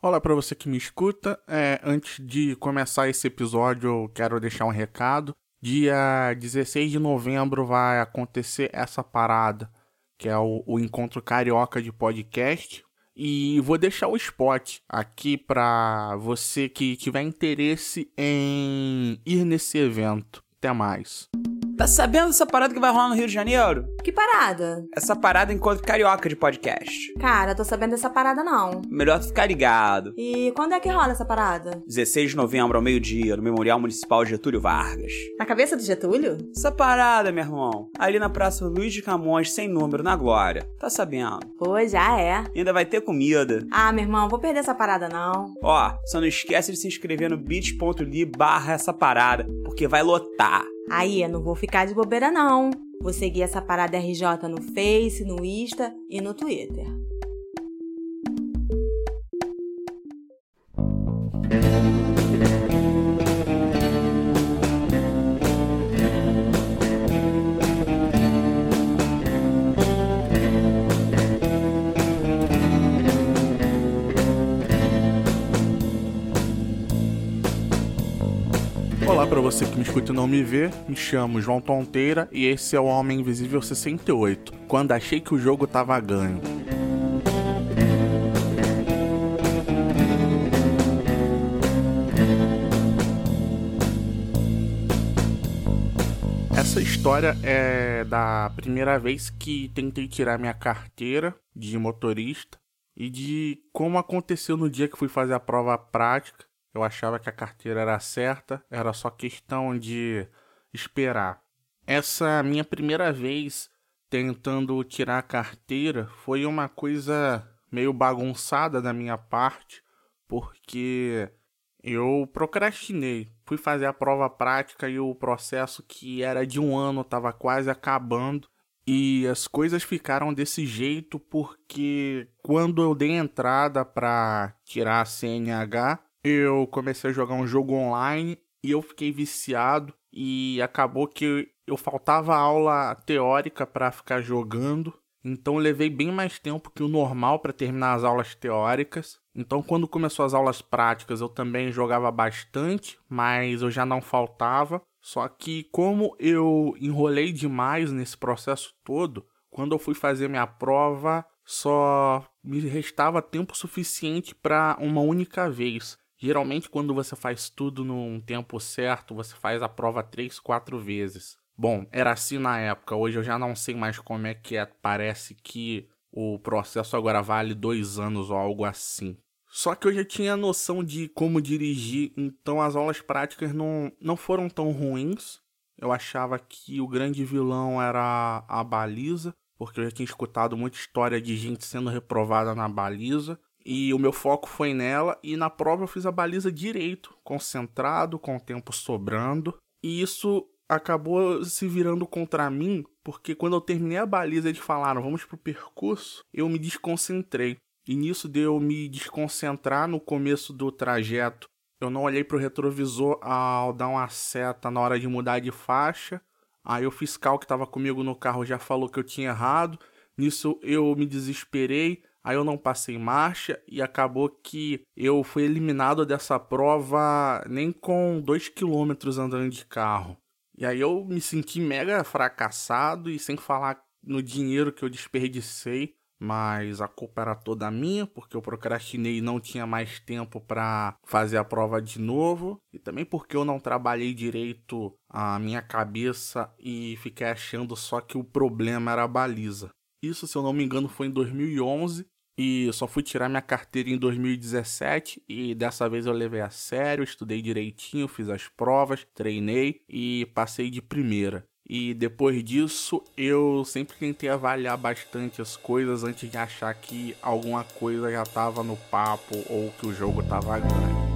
Olá para você que me escuta. É, antes de começar esse episódio, eu quero deixar um recado. Dia 16 de novembro vai acontecer essa parada, que é o, o encontro carioca de podcast. E vou deixar o spot aqui para você que tiver interesse em ir nesse evento. Até mais. Tá sabendo dessa parada que vai rolar no Rio de Janeiro? Que parada? Essa parada encontro carioca de podcast. Cara, tô sabendo dessa parada não. Melhor tu ficar ligado. E quando é que rola essa parada? 16 de novembro ao meio-dia, no Memorial Municipal Getúlio Vargas. Na cabeça do Getúlio? Essa parada, meu irmão. Ali na Praça Luiz de Camões, sem número, na Glória. Tá sabendo? Pô, já é. Ainda vai ter comida. Ah, meu irmão, vou perder essa parada não. Ó, só não esquece de se inscrever no bit.ly barra essa parada, porque vai lotar. Aí, eu não vou ficar de bobeira não. Vou seguir essa parada RJ no Face, no Insta e no Twitter. Olá para você que me escuta e não me vê, me chamo João Tonteira e esse é o Homem Invisível 68, quando achei que o jogo tava ganho. Essa história é da primeira vez que tentei tirar minha carteira de motorista e de como aconteceu no dia que fui fazer a prova prática. Eu achava que a carteira era certa, era só questão de esperar. Essa minha primeira vez tentando tirar a carteira foi uma coisa meio bagunçada da minha parte, porque eu procrastinei. Fui fazer a prova prática e o processo que era de um ano estava quase acabando. E as coisas ficaram desse jeito porque quando eu dei entrada para tirar a CNH, eu comecei a jogar um jogo online e eu fiquei viciado e acabou que eu faltava aula teórica para ficar jogando. Então levei bem mais tempo que o normal para terminar as aulas teóricas. Então quando começou as aulas práticas eu também jogava bastante, mas eu já não faltava. Só que como eu enrolei demais nesse processo todo, quando eu fui fazer minha prova, só me restava tempo suficiente para uma única vez. Geralmente, quando você faz tudo num tempo certo, você faz a prova três, quatro vezes. Bom, era assim na época. Hoje eu já não sei mais como é que é. Parece que o processo agora vale dois anos ou algo assim. Só que eu já tinha noção de como dirigir, então as aulas práticas não, não foram tão ruins. Eu achava que o grande vilão era a baliza, porque eu já tinha escutado muita história de gente sendo reprovada na baliza. E o meu foco foi nela, e na prova eu fiz a baliza direito, concentrado, com o tempo sobrando. E isso acabou se virando contra mim, porque quando eu terminei a baliza eles falaram, vamos pro percurso, eu me desconcentrei. E nisso de me desconcentrar no começo do trajeto, eu não olhei pro retrovisor ao dar uma seta na hora de mudar de faixa. Aí o fiscal que estava comigo no carro já falou que eu tinha errado. Nisso eu me desesperei, aí eu não passei marcha e acabou que eu fui eliminado dessa prova nem com 2 km andando de carro. E aí eu me senti mega fracassado e sem falar no dinheiro que eu desperdicei, mas a culpa era toda minha, porque eu procrastinei e não tinha mais tempo para fazer a prova de novo, e também porque eu não trabalhei direito a minha cabeça e fiquei achando só que o problema era a baliza. Isso, se eu não me engano, foi em 2011 e só fui tirar minha carteira em 2017 e dessa vez eu levei a sério, estudei direitinho, fiz as provas, treinei e passei de primeira. E depois disso, eu sempre tentei avaliar bastante as coisas antes de achar que alguma coisa já estava no papo ou que o jogo estava ganho.